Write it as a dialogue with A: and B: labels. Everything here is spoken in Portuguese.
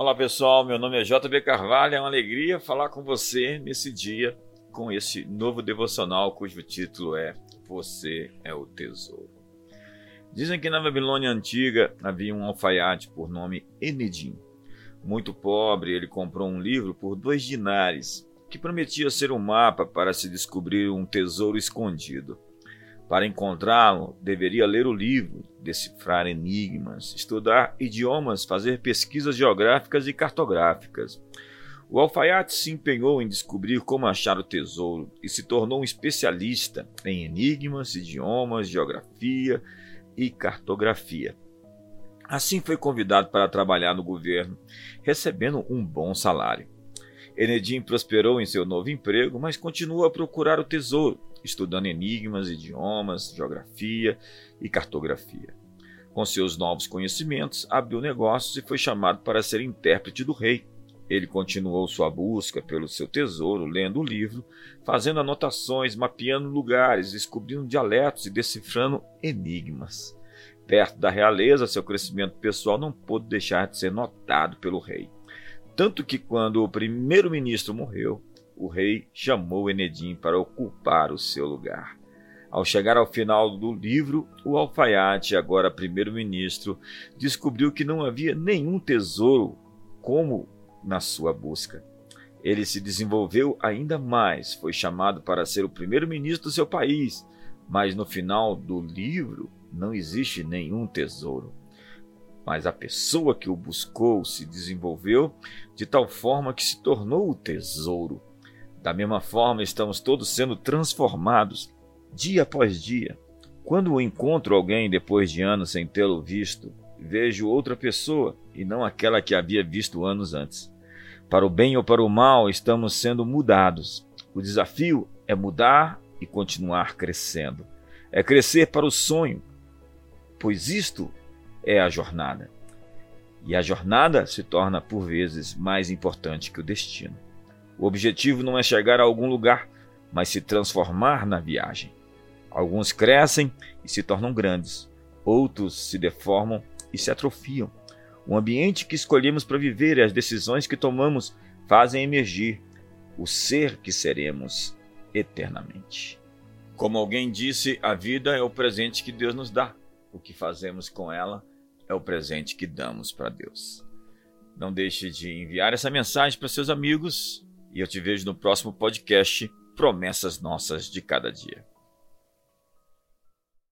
A: Olá pessoal, meu nome é JB Carvalho, é uma alegria falar com você nesse dia com esse novo devocional cujo título é Você é o Tesouro. Dizem que na Babilônia antiga havia um alfaiate por nome Enedim. Muito pobre, ele comprou um livro por dois dinares, que prometia ser um mapa para se descobrir um tesouro escondido. Para encontrá-lo, deveria ler o livro, decifrar enigmas, estudar idiomas, fazer pesquisas geográficas e cartográficas. O alfaiate se empenhou em descobrir como achar o tesouro e se tornou um especialista em enigmas, idiomas, geografia e cartografia. Assim foi convidado para trabalhar no governo, recebendo um bom salário. Enedim prosperou em seu novo emprego, mas continua a procurar o tesouro estudando enigmas, idiomas, geografia e cartografia. Com seus novos conhecimentos, abriu negócios e foi chamado para ser intérprete do rei. Ele continuou sua busca pelo seu tesouro, lendo o livro, fazendo anotações, mapeando lugares, descobrindo dialetos e decifrando enigmas. Perto da realeza, seu crescimento pessoal não pôde deixar de ser notado pelo rei. Tanto que, quando o primeiro-ministro morreu, o rei chamou Enedim para ocupar o seu lugar. Ao chegar ao final do livro, o alfaiate, agora primeiro-ministro, descobriu que não havia nenhum tesouro como na sua busca. Ele se desenvolveu ainda mais, foi chamado para ser o primeiro-ministro do seu país, mas no final do livro não existe nenhum tesouro. Mas a pessoa que o buscou se desenvolveu de tal forma que se tornou o tesouro. Da mesma forma, estamos todos sendo transformados dia após dia. Quando encontro alguém depois de anos sem tê-lo visto, vejo outra pessoa e não aquela que havia visto anos antes. Para o bem ou para o mal, estamos sendo mudados. O desafio é mudar e continuar crescendo. É crescer para o sonho, pois isto é a jornada. E a jornada se torna, por vezes, mais importante que o destino. O objetivo não é chegar a algum lugar, mas se transformar na viagem. Alguns crescem e se tornam grandes, outros se deformam e se atrofiam. O ambiente que escolhemos para viver e as decisões que tomamos fazem emergir o ser que seremos eternamente. Como alguém disse, a vida é o presente que Deus nos dá. O que fazemos com ela é o presente que damos para Deus. Não deixe de enviar essa mensagem para seus amigos e eu te vejo no próximo podcast Promessas Nossas de Cada Dia.